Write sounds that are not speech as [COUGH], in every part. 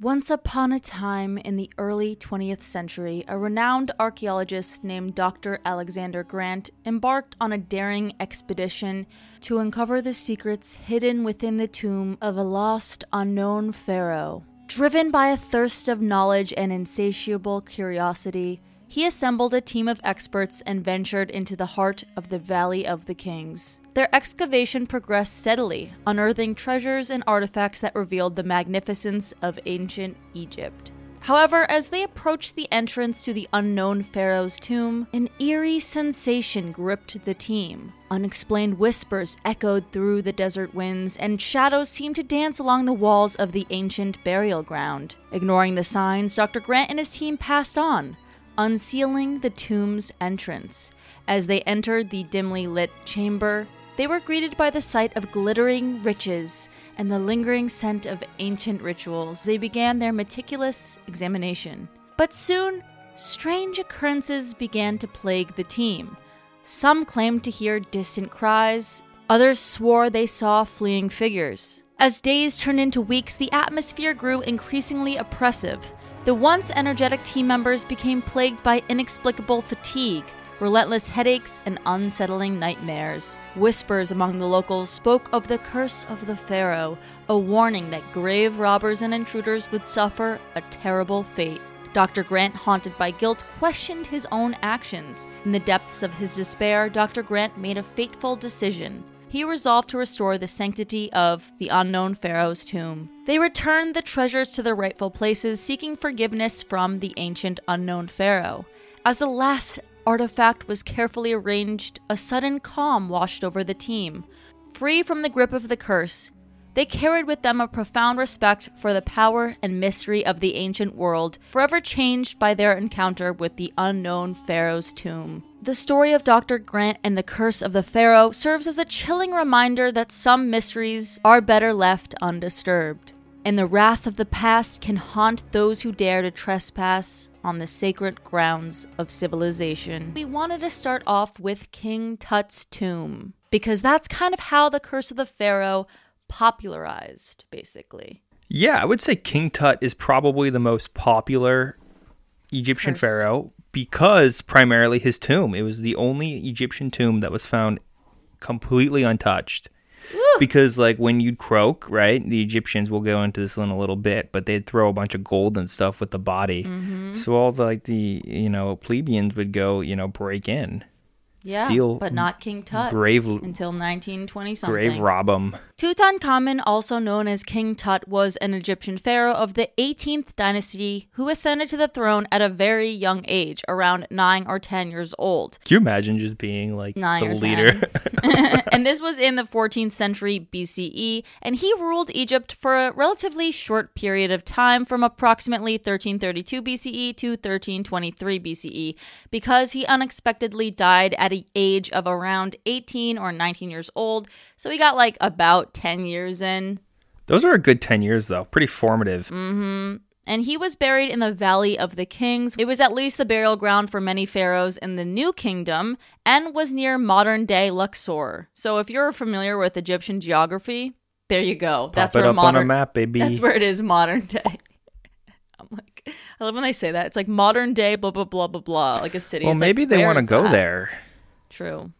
Once upon a time in the early 20th century, a renowned archaeologist named Dr. Alexander Grant embarked on a daring expedition to uncover the secrets hidden within the tomb of a lost, unknown pharaoh. Driven by a thirst of knowledge and insatiable curiosity, he assembled a team of experts and ventured into the heart of the Valley of the Kings. Their excavation progressed steadily, unearthing treasures and artifacts that revealed the magnificence of ancient Egypt. However, as they approached the entrance to the unknown pharaoh's tomb, an eerie sensation gripped the team. Unexplained whispers echoed through the desert winds, and shadows seemed to dance along the walls of the ancient burial ground. Ignoring the signs, Dr. Grant and his team passed on, unsealing the tomb's entrance. As they entered the dimly lit chamber, they were greeted by the sight of glittering riches and the lingering scent of ancient rituals. They began their meticulous examination. But soon, strange occurrences began to plague the team. Some claimed to hear distant cries, others swore they saw fleeing figures. As days turned into weeks, the atmosphere grew increasingly oppressive. The once energetic team members became plagued by inexplicable fatigue, relentless headaches, and unsettling nightmares. Whispers among the locals spoke of the curse of the Pharaoh, a warning that grave robbers and intruders would suffer a terrible fate. Dr. Grant, haunted by guilt, questioned his own actions. In the depths of his despair, Dr. Grant made a fateful decision he resolved to restore the sanctity of the unknown Pharaoh's tomb. They returned the treasures to their rightful places, seeking forgiveness from the ancient unknown Pharaoh. As the last artifact was carefully arranged, a sudden calm washed over the team. Free from the grip of the curse, they carried with them a profound respect for the power and mystery of the ancient world, forever changed by their encounter with the unknown Pharaoh's tomb. The story of Dr. Grant and the curse of the Pharaoh serves as a chilling reminder that some mysteries are better left undisturbed. And the wrath of the past can haunt those who dare to trespass on the sacred grounds of civilization. We wanted to start off with King Tut's tomb, because that's kind of how the curse of the Pharaoh popularized, basically. Yeah, I would say King Tut is probably the most popular Egyptian Curse. pharaoh because primarily his tomb. It was the only Egyptian tomb that was found completely untouched. Woo! Because like when you'd croak, right? The Egyptians will go into this in a little bit, but they'd throw a bunch of gold and stuff with the body. Mm-hmm. So all the like the you know plebeians would go you know break in. Yeah, steal but not King Tut grave until 1920 something. Grave rob him. Tutankhamun, also known as King Tut, was an Egyptian pharaoh of the 18th dynasty who ascended to the throne at a very young age, around 9 or 10 years old. Can you imagine just being like nine the leader? [LAUGHS] [LAUGHS] and this was in the 14th century BCE, and he ruled Egypt for a relatively short period of time from approximately 1332 BCE to 1323 BCE because he unexpectedly died at a age of around 18 or 19 years old. So he got like about 10 years in. Those are a good 10 years, though. Pretty formative. Mm-hmm. And he was buried in the Valley of the Kings. It was at least the burial ground for many pharaohs in the New Kingdom and was near modern day Luxor. So if you're familiar with Egyptian geography, there you go. Pop that's where modern map, baby. That's where it is modern day. [LAUGHS] I'm like, I love when they say that. It's like modern day, blah blah blah blah blah, like a city. Well, it's maybe like, they want to go there. True.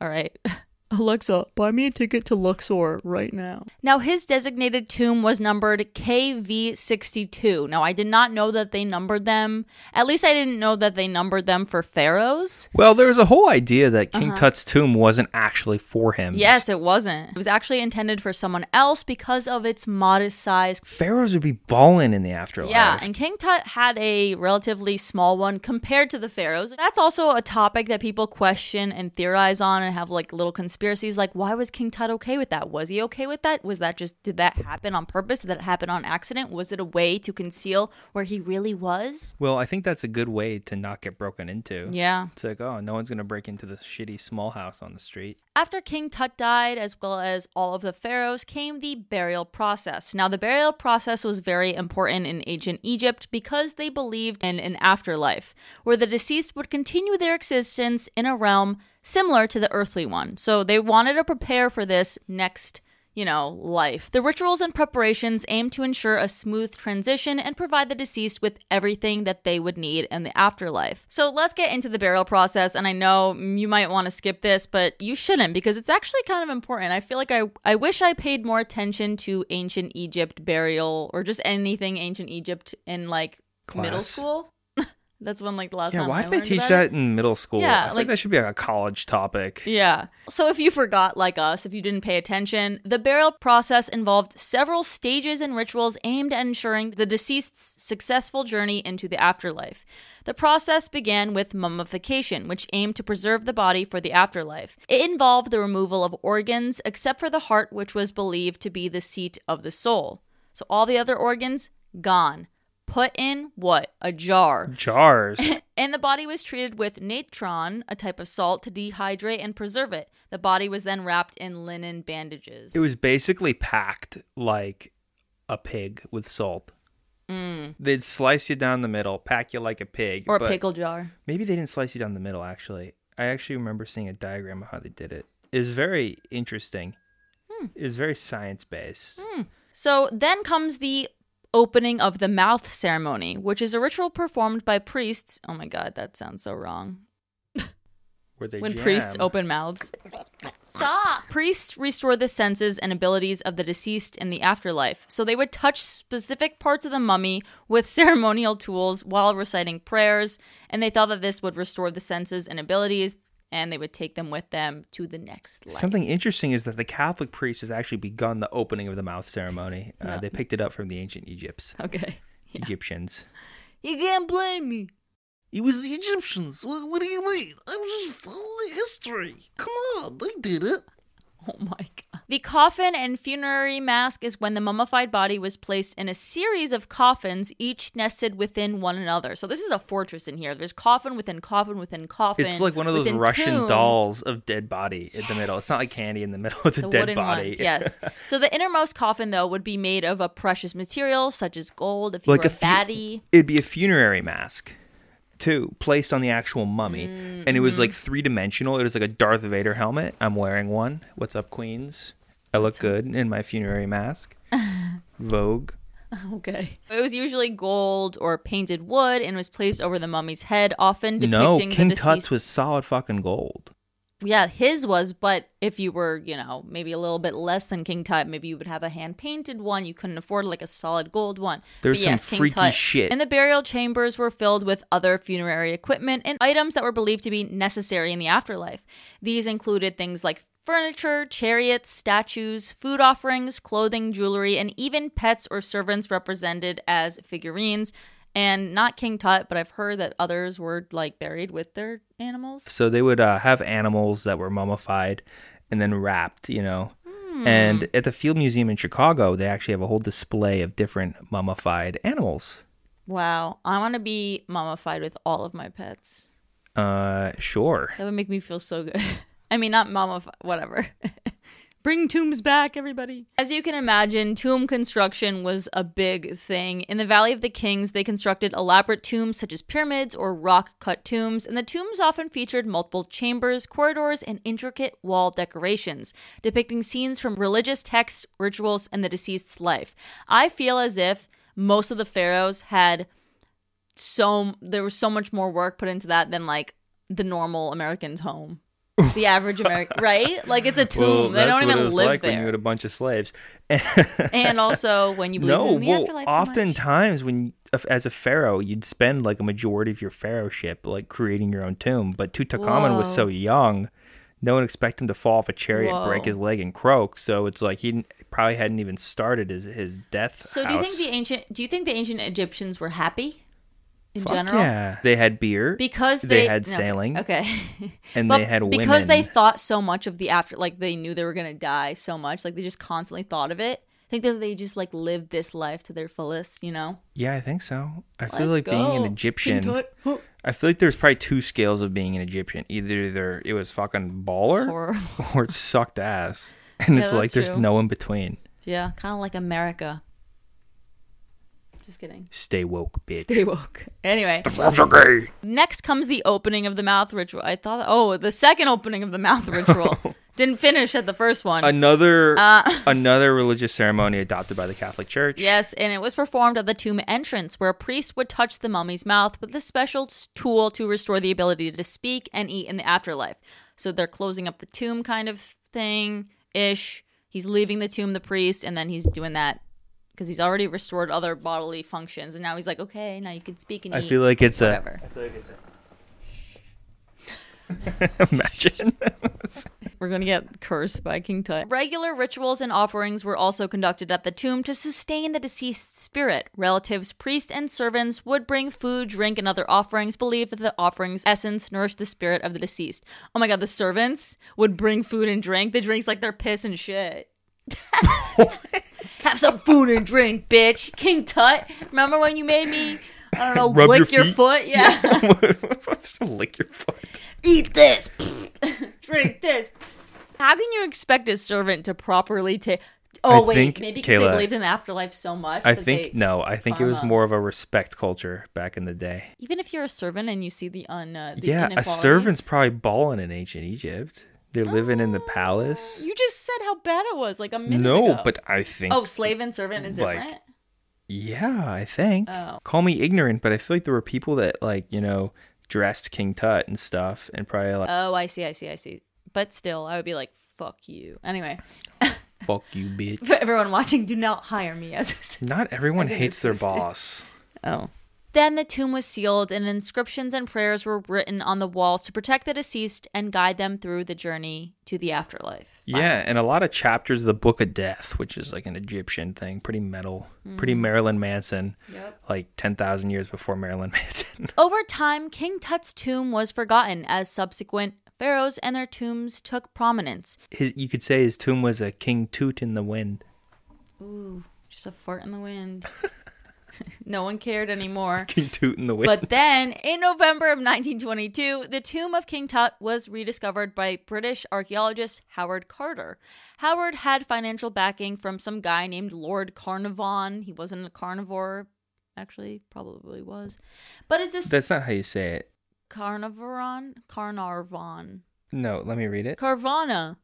All right. [LAUGHS] Alexa, buy me a ticket to Luxor right now. Now, his designated tomb was numbered KV62. Now, I did not know that they numbered them. At least I didn't know that they numbered them for pharaohs. Well, there was a whole idea that King uh-huh. Tut's tomb wasn't actually for him. Yes, it wasn't. It was actually intended for someone else because of its modest size. Pharaohs would be balling in the afterlife. Yeah, and King Tut had a relatively small one compared to the pharaohs. That's also a topic that people question and theorize on and have like little conspiracy conspiracies like why was King Tut okay with that? Was he okay with that? Was that just did that happen on purpose? Did that happen on accident? Was it a way to conceal where he really was? Well, I think that's a good way to not get broken into. Yeah. It's like, oh, no one's gonna break into the shitty small house on the street. After King Tut died, as well as all of the pharaohs, came the burial process. Now the burial process was very important in ancient Egypt because they believed in an afterlife, where the deceased would continue their existence in a realm similar to the earthly one. So they wanted to prepare for this next you know, life. The rituals and preparations aim to ensure a smooth transition and provide the deceased with everything that they would need in the afterlife. So let's get into the burial process. And I know you might want to skip this, but you shouldn't because it's actually kind of important. I feel like I, I wish I paid more attention to ancient Egypt burial or just anything ancient Egypt in like middle school. That's when like the last Yeah, why I did they teach that it. in middle school? Yeah, I think like- that should be like a college topic. Yeah. So if you forgot, like us, if you didn't pay attention, the burial process involved several stages and rituals aimed at ensuring the deceased's successful journey into the afterlife. The process began with mummification, which aimed to preserve the body for the afterlife. It involved the removal of organs, except for the heart, which was believed to be the seat of the soul. So all the other organs, gone. Put in what? A jar. Jars. [LAUGHS] And the body was treated with natron, a type of salt, to dehydrate and preserve it. The body was then wrapped in linen bandages. it was basically packed like a pig with salt. Mm. They'd slice you down the middle, pack you like a pig. Mm. or a pickle jar. Maybe they didn't slice you down the middle, actually. I actually remember seeing a diagram of how they did it. It was very interesting. Hmm. It was very science based. So then comes the opening of the mouth ceremony, which is a ritual performed by priests. Oh my god, that sounds so wrong. Where they when jam. priests open mouths. Stop! Priests restore the senses and abilities of the deceased in the afterlife. So they would touch specific parts of the mummy with [LAUGHS] ceremonial tools while reciting prayers, and they thought that this would restore the senses and abilities, and they would take them with them to the next life. Something interesting is that the Catholic priest has actually begun the opening of the mouth ceremony. Uh, No. They picked it up from the ancient Egypts, Okay. [LAUGHS] Egyptians. You can't blame me. It was the Egyptians. What, what do you mean? I'm just following history. Come on, they did it. Oh my god. The coffin and funerary mask is when the mummified body was placed in a series of coffins, each nested within one another. So this is a fortress in here. There's coffin within coffin within coffin. It's like one of those Russian tomb. dolls of dead body in the middle. It's not like candy in the middle. It's a The dead body. ones, yes. [LAUGHS] So the innermost coffin, though, would be made of a precious material such as gold. If you like were a a fu- baddie, It'd be a funerary mask, placed on the actual mummy, and it was like Mm-hmm. three dimensional. It was like a Darth Vader helmet. I'm wearing one. What's up, Queens? I look good in my funerary mask. [LAUGHS] Vogue. okay. It was usually gold or painted wood and was placed over the mummy's head, often depicting No, King the Tut's was solid fucking gold. Yeah, his was, but if you were, you know, maybe a little bit less than King Tut, maybe you would have a hand painted one. You couldn't afford like a solid gold one. There's But some yes, freaky Tut. shit. And the burial chambers were filled with other funerary equipment and items that were believed to be necessary in the afterlife. These included things like furniture, chariots, statues, food offerings, clothing, jewelry, and even pets or servants represented as figurines. And not King Tut, but I've heard that others were like buried with their animals. So they would uh, have animals that were mummified and then wrapped, you know. Hmm. And at the Field Museum in Chicago, they actually have a whole display of different mummified animals. Wow, I want to be mummified with all of my pets. Uh, sure. That would make me feel so good. [LAUGHS] I mean, not mummified, whatever. [LAUGHS] Bring tombs back, everybody. As you can imagine, tomb construction was a big thing. In the Valley of the Kings, they constructed elaborate tombs such as pyramids or rock cut tombs, and the tombs often featured multiple chambers, corridors, and intricate wall decorations, depicting scenes from religious texts, rituals, and the deceased's life. I feel as if most of the pharaohs had so there was so much more work put into that than like the normal American's home. The average American, right? Like it's a tomb. they don't even live like there. when you had a bunch of slaves. and also when you [LAUGHS] believe no, in the well, afterlife so much. oftentimes when as a pharaoh, you'd spend like a majority of your pharaohship like creating your own tomb. But Tutankhamun was so young, no one expected him to fall off a chariot, break his leg, and croak. So it's like he didn't- probably hadn't even started his his death. So do you think the ancient do you think the ancient Egyptians were happy in Fuck general? Yeah, they had beer Because They they, had no, sailing. Okay. [LAUGHS] and But they had women. because they thought so much of the after like they knew they were gonna die so much, like they just constantly thought of it. I think that they just like lived this life to their fullest, you know? yeah, I think so. I feel Let's like being an. Egyptian. King Tut. Huh. I feel like there's probably two scales of being an Egyptian. Either there it was fucking baller, Horrible. [LAUGHS] or it sucked ass, and Yeah, it's like that's there's no in between. Yeah, kind of like America. Just kidding. Stay woke, bitch. Stay woke. Anyway, okay. next comes the opening of the mouth ritual. I thought, oh, the second opening of the mouth ritual. [LAUGHS] Didn't finish at the first one. Another Uh. [LAUGHS] another religious ceremony adopted by the Catholic Church. Yes, and it was performed at the tomb entrance, where a priest would touch the mummy's mouth with a special tool to restore the ability to speak and eat in the afterlife. So they're closing up the tomb, kind of thing ish. He's leaving the tomb, the priest, and then he's doing that because he's already restored other bodily functions, and now he's like, okay, now you can speak and I eat. feel like it's whatever. a [LAUGHS] imagine. [LAUGHS] We're gonna get cursed by King Tut. Regular rituals and offerings were also conducted at the tomb to sustain the deceased spirit. Relatives, priests, and servants would bring food, drink, and other offerings, believed that the offerings' essence nourished the spirit of the deceased. Oh my god, the servants would bring food and drink. The drinks like their piss and shit. [LAUGHS] Have some food and drink, bitch. King Tut, remember when you made me? I don't know, [LAUGHS] Rub lick your your, foot? [LAUGHS] Yeah. Just [LAUGHS] lick your foot. eat this, drink this. How can you expect a servant to properly take? Oh I wait, maybe because they believed in the afterlife so much. I think no. I think it was more of a respect culture back in the day. Even if you're a servant and you see the un, uh, the yeah, a servant's probably balling in ancient Egypt. They're living in the palace. You just said how bad it was like a minute No, ago. but I think oh, slave and servant is like, different. Yeah, I think. Oh. Call me ignorant, but I feel like there were people that like, you know, dressed King Tut and stuff and probably like Oh, I see, I see, I see. But still, I would be like, "Fuck you." Anyway, [LAUGHS] fuck you, bitch. for everyone watching, do not hire me as. A, Not everyone As an hates their assistant. boss. Oh. Then the tomb was sealed, and inscriptions and prayers were written on the walls to protect the deceased and guide them through the journey to the afterlife. Yeah, and a lot of chapters of the Book of Death, which is like an Egyptian thing, pretty metal, pretty mm. Marilyn Manson, Yep. like 10,000 years before Marilyn [LAUGHS] Manson. Over time, King Tut's tomb was forgotten as subsequent pharaohs and their tombs took prominence. his, you could say his tomb was a King Toot in the wind. Ooh, just a fart in the wind. [LAUGHS] [LAUGHS] no one cared anymore. [LAUGHS] King Toot in the wind. But then, in November of 1922, the tomb of King Tut was rediscovered by British archaeologist Howard Carter. Howard had financial backing from some guy named Lord Carnarvon. He wasn't a carnivore, actually, probably was. But is this That's not how you say it. Carnarvon? Carnarvon. No, let me read it. Carvana.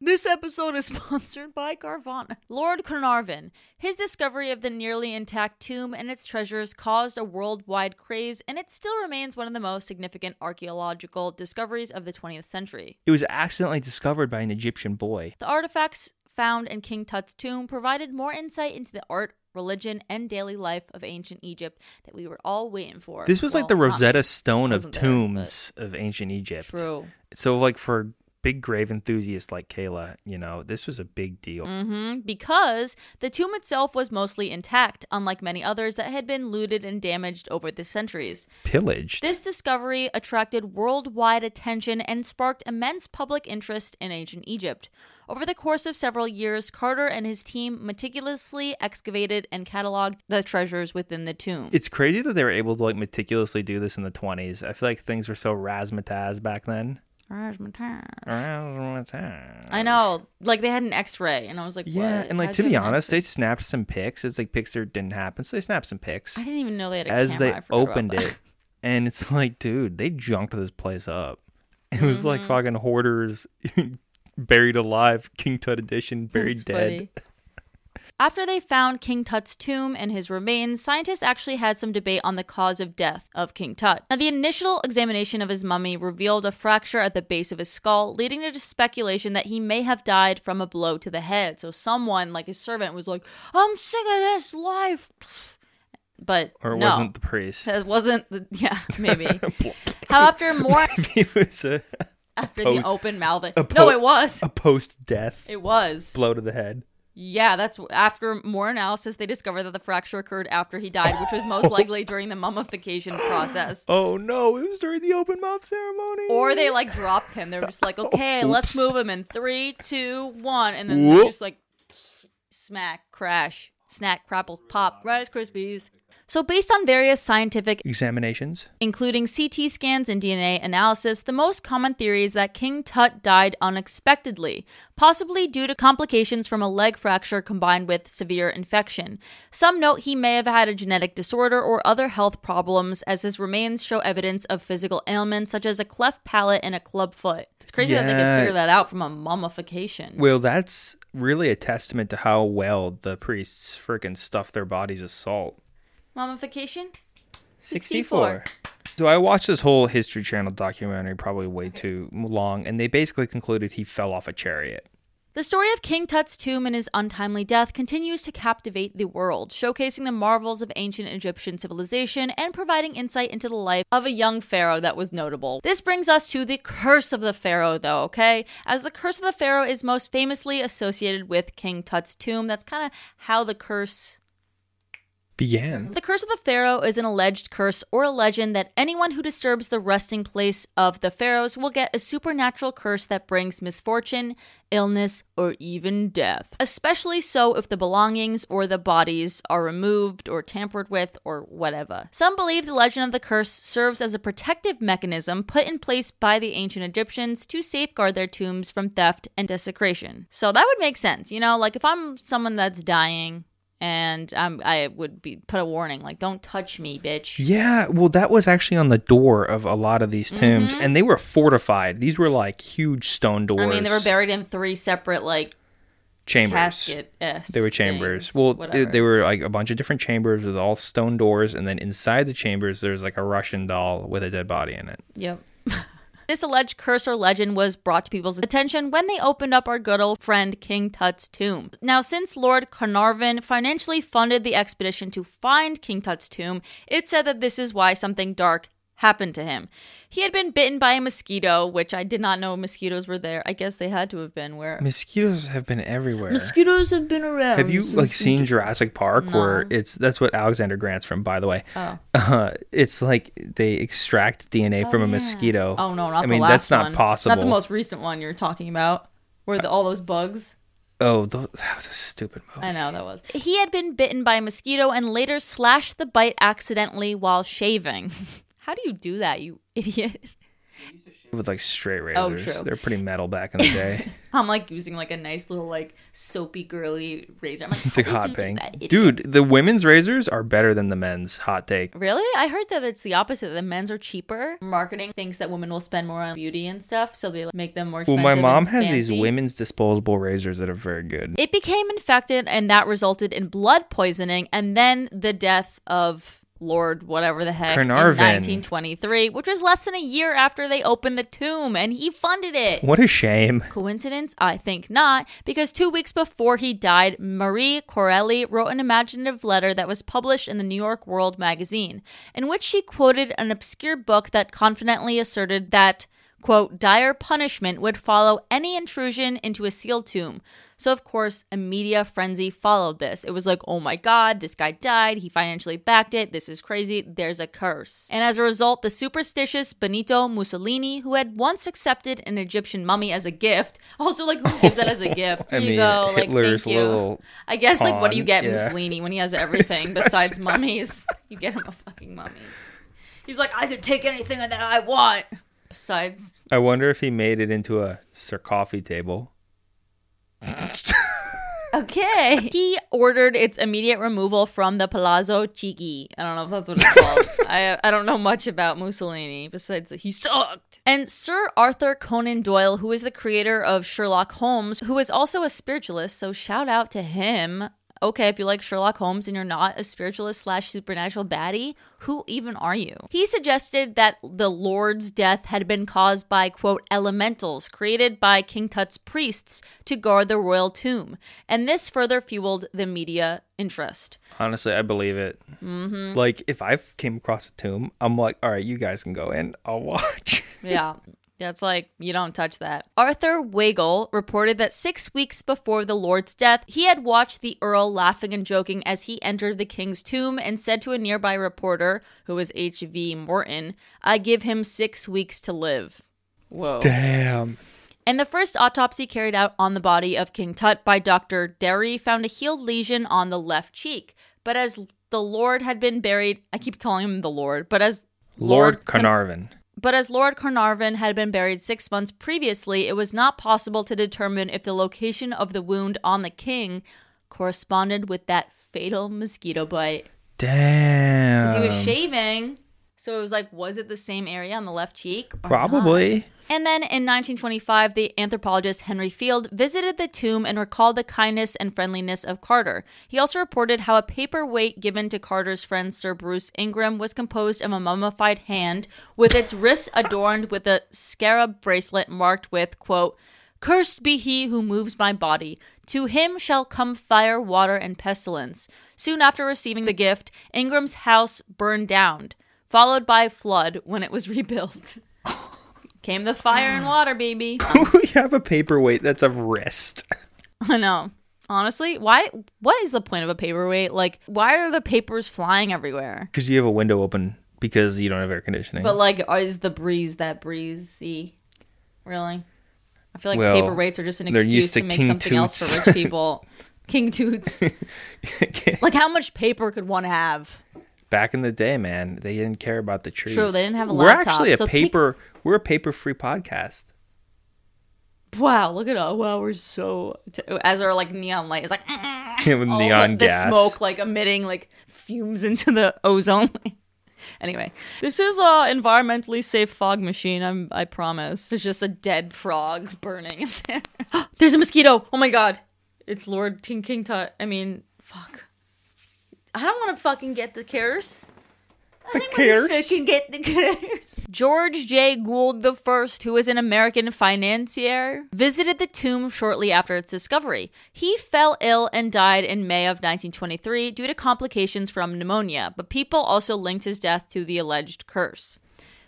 This episode is [LAUGHS] sponsored by Carvana. Lord Carnarvon. His discovery of the nearly intact tomb and its treasures caused a worldwide craze, and it still remains one of the most significant archaeological discoveries of the 20th century. It was accidentally discovered by an Egyptian boy. The artifacts found in King Tut's tomb provided more insight into the art, religion, and daily life of ancient Egypt that we were all waiting for. This was like the Rosetta Stone of wasn't there, tombs of ancient Egypt. True. So, like for big grave enthusiasts like Kayla, you know, this was a big deal. Mm-hmm, because the tomb itself was mostly intact, unlike many others that had been looted and damaged over the centuries. Pillaged. This discovery attracted worldwide attention and sparked immense public interest in ancient Egypt. Over the course of several years, Carter and his team meticulously excavated and cataloged the treasures within the tomb. it's crazy that they were able to like meticulously do this in the 20s. I feel like things were so razzmatazz back then. Razzmatazz. I know, like they had an X-ray, and I was like, Yeah, what? and like How'd to be honest, they snapped some pics. It's like pics that didn't happen, so they snapped some pics I didn't even know they had a as camera. they I forgot about opened that. it, and it's [LAUGHS] like, dude, they junked this place up. It was like Mm-hmm. fucking hoarders [LAUGHS] buried alive, King Tut edition, buried That's dead. After they found King Tut's tomb and his remains, scientists actually had some debate on the cause of death of King Tut. Now, the initial examination of his mummy revealed a fracture at the base of his skull, leading to speculation that he may have died from a blow to the head. So, someone, like his servant, was like, I'm sick of this life. But Or it no, wasn't the priest. It wasn't, the, yeah, [LAUGHS] maybe. How after more, [LAUGHS] it was a, after post- the open mouth, a no, it was. a post death It was. blow to the head. Yeah, that's after more analysis, they discovered that the fracture occurred after he died, which was most [LAUGHS] oh. likely during the mummification process. Oh no, it was during the open mouth ceremony. Or they like dropped him. They were just like, [LAUGHS] oh, okay, let's move him in three, two, one. And then just like smack, crash, snack, crapple, pop, Rice Krispies. So, based on various scientific Examinations. including CT scans and DNA analysis, the most common theory is that King Tut died unexpectedly, possibly due to complications from a leg fracture combined with severe infection. Some note he may have had a genetic disorder or other health problems, as his remains show evidence of physical ailments such as a cleft palate and a club foot. It's crazy that they Yeah. can figure that out from a mummification. Well, that's really a testament to how well the priests freaking stuff their bodies with salt. Mummification? sixty-four. So I watched this whole History Channel documentary, probably way too long, and they basically concluded he fell off a chariot. The story of King Tut's tomb and his untimely death continues to captivate the world, showcasing the marvels of ancient Egyptian civilization and providing insight into the life of a young pharaoh that was notable. This brings us to the curse of the pharaoh, though, okay? As the curse of the pharaoh is most famously associated with King Tut's tomb, that's kind of how the curse Began. the curse of the pharaoh is an alleged curse or a legend that anyone who disturbs the resting place of the pharaohs will get a supernatural curse that brings misfortune, illness, or even death. Especially so if the belongings or the bodies are removed or tampered with or whatever. Some believe the legend of the curse serves as a protective mechanism put in place by the ancient Egyptians to safeguard their tombs from theft and desecration. So that would make sense. You know, like if I'm someone that's dying and um, I would be put a warning like, "Don't touch me, bitch." Yeah, well, that was actually on the door of a lot of these tombs, and they were fortified. These were like huge stone doors. Mm-hmm. I mean, they were buried in three separate like chambers. casket. They were chambers. Well, they, they were like a bunch of different chambers with all stone doors, and then inside the chambers, there's like a Russian doll with a dead body in it. Yep. This alleged curse or legend was brought to people's attention when they opened up our good old friend King Tut's tomb. Now, since Lord Carnarvon financially funded the expedition to find King Tut's tomb, it's said that this is why something dark happened to him. He had been bitten by a mosquito, which I did not know mosquitoes were there. I guess they had to have been where Mosquitoes have been everywhere. mosquitoes have been around. have you since like the seen Jurassic Park, where it's that's what Alexander Grant's from, by the way. Oh. [LAUGHS] Uh, it's like they extract DNA from a mosquito. Oh no, not the money. I the mean last that's not one. possible. Not the most recent one you're talking about, where the, all those bugs. Oh, th- that was a stupid movie. I know that was. He had been bitten by a mosquito and later slashed the bite accidentally while shaving. [LAUGHS] How do you do that, you [LAUGHS] idiot? With like straight Oh, razors, true. they're pretty metal back in the day. [LAUGHS] I'm like using like a nice little like soapy girly razor. I'm like, [LAUGHS] It's like hot did pink, dude. The women's razors are better than the men's. Hot take. Really? I heard that it's the opposite. The men's are cheaper. Marketing thinks that women will spend more on beauty and stuff, so they like, make them more Well, my mom and has these women's disposable razors that are very good. It became infected, and that resulted in blood poisoning, and then the death of Lord whatever the heck Carnarvon. in 1923, which was less than a year after they opened the tomb, and he funded it. What a shame. Coincidence? I think not, because two weeks before he died, Marie Corelli wrote an imaginative letter that was published in the New York World magazine, in which she quoted an obscure book that confidently asserted that, quote, dire punishment would follow any intrusion into a sealed tomb. So, of course, a media frenzy followed this. It was like, oh my god, this guy died. He financially backed it. This is crazy. There's a curse. And as a result, the superstitious Benito Mussolini, who had once accepted an Egyptian mummy as a gift, [LAUGHS] also like, who gives that as a gift? [LAUGHS] Here I you mean, go. Like, Hitler's thank you. I guess, like, what do you get yeah. Mussolini when he has [LAUGHS] everything besides mummies? You get him a fucking mummy. He's like, I could take anything that I want. Besides, I wonder if he made it into a sarcophagus table. Okay. he ordered its immediate removal from the Palazzo Chigi. I don't know if that's what it's called. [LAUGHS] I I don't know much about Mussolini besides that he sucked. And Sir Arthur Conan Doyle, who is the creator of Sherlock Holmes, who is also a spiritualist, so shout out to him. Okay, if you like Sherlock Holmes and you're not a spiritualist slash supernatural baddie, who even are you? He suggested that the Lord's death had been caused by, quote, elementals created by King Tut's priests to guard the royal tomb. And this further fueled the media interest. Honestly, I believe it. Mm-hmm. Like, if I came across a tomb, I'm like, all right, you guys can go in. I'll watch. [LAUGHS] Yeah. That's like, you don't touch that. Arthur Weigall reported that six weeks before the Lord's death, he had watched the Earl laughing and joking as he entered the king's tomb and said to a nearby reporter, who was H.V. Morton, I give him six weeks to live. Whoa. Damn. And the first autopsy carried out on the body of King Tut by Dr. Derry found a healed lesion on the left cheek. But as the Lord had been buried. I keep calling him the Lord, but as Lord, Car- Carnarvon. But as Lord Carnarvon had been buried six months previously, it was not possible to determine if the location of the wound on the king corresponded with that fatal mosquito bite. Damn. Because he was shaving. So it was like, was it the same area on the left cheek? or not? Probably. And then in 1925, the anthropologist Henry Field visited the tomb and recalled the kindness and friendliness of Carter. He also reported how a paperweight given to Carter's friend Sir Bruce Ingram was composed of a mummified hand with its [LAUGHS] wrists adorned with a scarab bracelet marked with, quote, Cursed be he who moves my body. To him shall come fire, water, and pestilence. Soon after receiving the gift, Ingram's house burned down, followed by flood when it was [LAUGHS] rebuilt. Came the fire and water, baby. [LAUGHS] we have a paperweight that's a wrist. [LAUGHS] I know. Honestly, why? What is the point of a paperweight? Like, why are the papers flying everywhere? Because you have a window open because you don't have air conditioning. But like, is the breeze that breezy? Really? I feel like Well, paperweights are just an excuse to, to make King something else for rich people. King Toots. like, how much paper could one have? Back in the day, man, they didn't care about the trees. True, they didn't have a We're laptop, actually a so paper. We're a paper-free podcast. Wow, look at us. Wow, we're so. T- as our like neon light is like. [LAUGHS] With [LAUGHS] all neon the, the gas. smoke like emitting like fumes into the [LAUGHS] ozone. anyway, this is a environmentally safe fog machine. I'm I promise. There's just a dead frog burning in there. [GASPS] There's a mosquito. Oh my god, it's Lord King King Tut. I mean, fuck. I don't want to fucking get the curse. The I curse? fucking get the curse. [LAUGHS] George J. Gould I, who was an American financier, visited the tomb shortly after its discovery. He fell ill and died in May of 1923 due to complications from pneumonia, but people also linked his death to the alleged curse.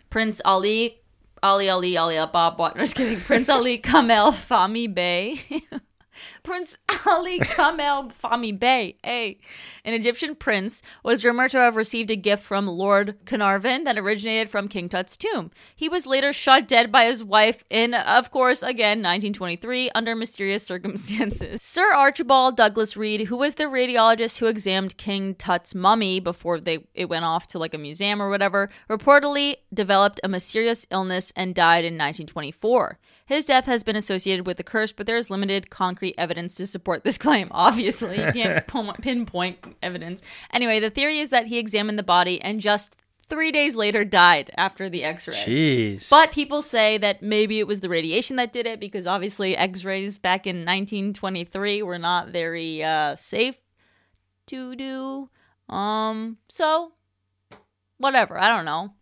Prince Ali, Ali Ali Ali Bob, what? [LAUGHS] No, just kidding. Prince Ali Kamel Fahmy Bey. [LAUGHS] Prince [LAUGHS] Ali Kamel Fahmy Bey, hey, an Egyptian prince, was rumored to have received a gift from Lord Carnarvon that originated from King Tut's tomb. He was later shot dead by his wife in, of course, again, 1923, under mysterious circumstances. [LAUGHS] Sir Archibald Douglas Reid, who was the radiologist who examined King Tut's mummy before they it went off to like a museum or whatever, reportedly developed a mysterious illness and died in 1924. His death has been associated with the curse, but there is limited concrete evidence to support this claim. Obviously, you can't [LAUGHS] pinpoint evidence. Anyway, the theory is that he examined the body and just three days later died after the x ray. Jeez. But people say that maybe it was the radiation that did it because obviously x rays back in 1923 were not very uh, safe to do. Um, so whatever. I don't know.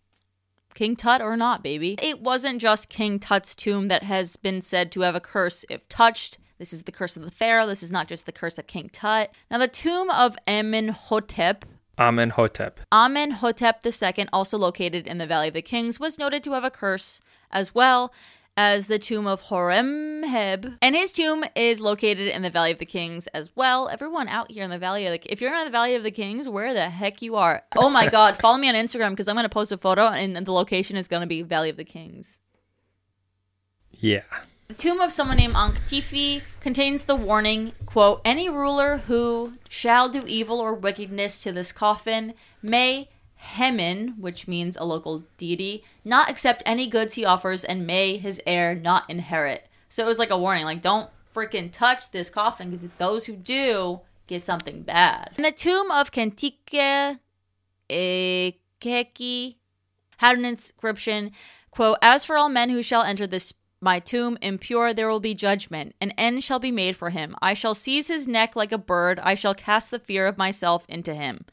King Tut or not, baby. It wasn't just King Tut's tomb that has been said to have a curse if touched. This is the curse of the pharaoh. This is not just the curse of King Tut. Now, the tomb of Amenhotep Amenhotep. Amenhotep II, also located in the Valley of the Kings, was noted to have a curse as well as the tomb of Horemheb. And his tomb is located in the Valley of the Kings as well. Everyone out here in the Valley of the If you're not in the Valley of the Kings, where the heck you are? Oh my god, [LAUGHS] follow me on Instagram because I'm going to post a photo and the location is going to be Valley of the Kings. Yeah. The tomb of someone named Ankhtifi contains the warning, quote, any ruler who shall do evil or wickedness to this coffin may Hemen, which means a local deity, not accept any goods he offers and may his heir not inherit. So it was like a warning, like don't freaking touch this coffin because those who do get something bad. In the tomb of Khentika Ikhekhi eh, had an inscription, quote, As for all men who shall enter this my tomb impure, there will be judgment. An end shall be made for him. I shall seize his neck like a bird. I shall cast the fear of myself into him.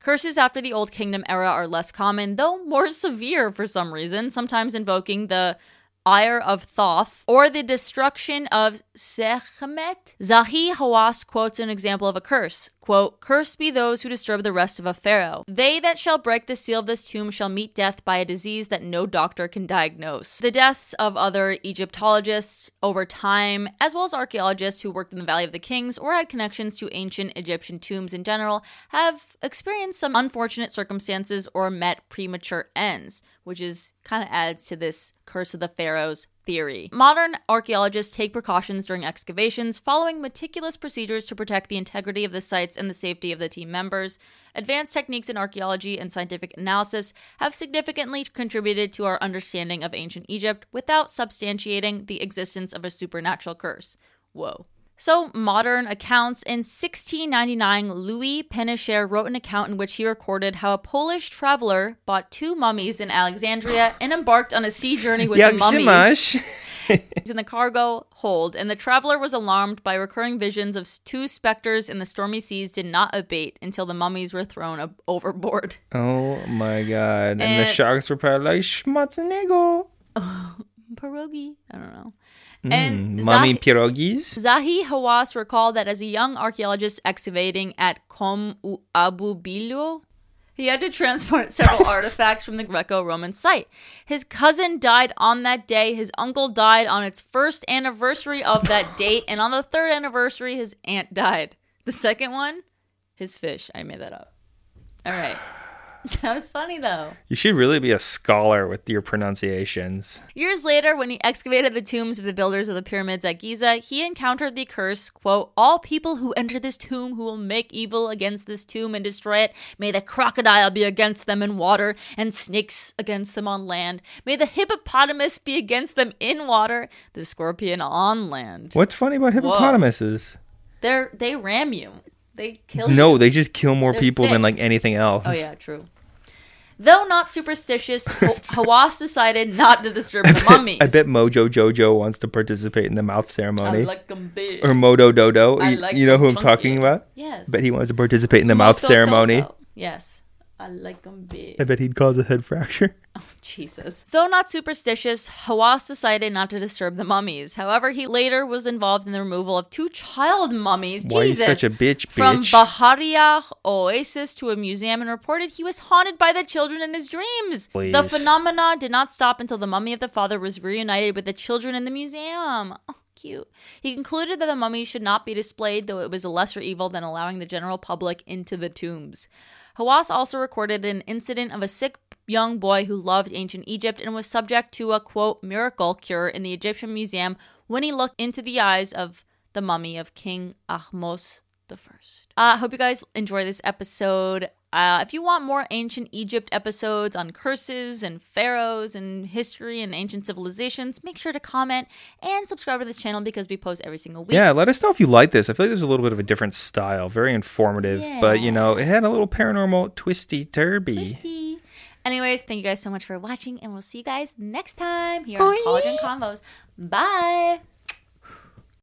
Curses after the Old Kingdom era are less common, though more [LAUGHS] severe for some reason, sometimes invoking the ire of Thoth or the destruction of Sekhmet. Zahi Hawass quotes an example of a curse. Quote, Cursed be those who disturb the rest of a pharaoh. They that shall break the seal of this tomb shall meet death by a disease that no doctor can diagnose. The deaths of other Egyptologists over time, as well as archaeologists who worked in the Valley of the Kings or had connections to ancient Egyptian tombs in general, have experienced some unfortunate circumstances or met premature ends, which is kind of adds to this curse of the pharaohs theory. Modern archaeologists take precautions during excavations, following meticulous procedures to protect the integrity of the sites and the safety of the team members. Advanced techniques in archaeology and scientific analysis have significantly contributed to our understanding of ancient Egypt without substantiating the existence of a supernatural curse. Whoa. So, modern accounts in 1699, Louis Pénicher wrote an account in which he recorded how a Polish traveler bought two mummies in Alexandria and embarked on a sea journey with the mummies [LAUGHS] in the cargo hold, and the traveler was alarmed by recurring visions of two specters in the stormy seas did not abate until the mummies were thrown ab- overboard. [LAUGHS] oh my god. And, the sharks were probably like, Schmatzenego. [LAUGHS] Pierogi? I don't know. Mm, And Mummy Zahi- pierogies? Zahi Hawass recalled that as a young archaeologist excavating at Kom U- Abu Billo, he had to transport [LAUGHS] several [LAUGHS] artifacts from the Greco Roman site. His cousin died on that day, his uncle died on its first anniversary of that [LAUGHS] date, and on the third anniversary, his aunt died. The second one, his fish. I made that up. All right. [LAUGHS] That was funny though. You should really be a scholar with your pronunciations. Years later, when he excavated the tombs of the builders of the pyramids at Giza, he encountered the curse, quote, All people who enter this tomb who will make evil against this tomb and destroy it, may the crocodile be against them in water, and snakes against them on land. May the hippopotamus be against them in water, the scorpion on land. What's funny about hippopotamuses? They're they ram you. They kill you. No, they just kill more They're people than like anything else. Oh yeah, true. Though not superstitious, [LAUGHS] Hawass decided not to disturb the mummies. I bet Mojo Jojo wants to participate in the mouth I ceremony. like or Modo Dodo. I You- like you know who I'm talking about? Yes. bet he wants to participate in the mouth ceremony. Dodo. Yes. I like them big. I bet he'd cause a head fracture. [LAUGHS] Oh, Jesus. Though not superstitious, Hawass decided not to disturb the mummies. However, he later was involved in the removal of two child mummies. Why Jesus. you such a bitch, From bitch? Bahariya Oasis to a museum and reported he was haunted by the children in his dreams. The phenomena did not stop until the mummy of the father was reunited with the children in the museum. Oh, cute. He concluded that the mummy should not be displayed, though it was a lesser evil than allowing the general public into the tombs. Hawass also recorded an incident of a sick young boy who loved ancient Egypt and was subject to a quote miracle cure in the Egyptian museum when he looked into the eyes of the mummy of King Ahmose the first. I uh, hope you guys enjoy this episode. Uh, if you want more ancient Egypt episodes on curses and pharaohs and history and ancient civilizations, make sure to comment and subscribe to this channel because we post every single week. Yeah, let us know if you like this. I feel like there's a little bit of a different style, very informative, but you know, it had a little paranormal twisty turby. Twisty. Anyways, thank you guys so much for watching, and we'll see you guys next time here on Cauldron Convos. Bye.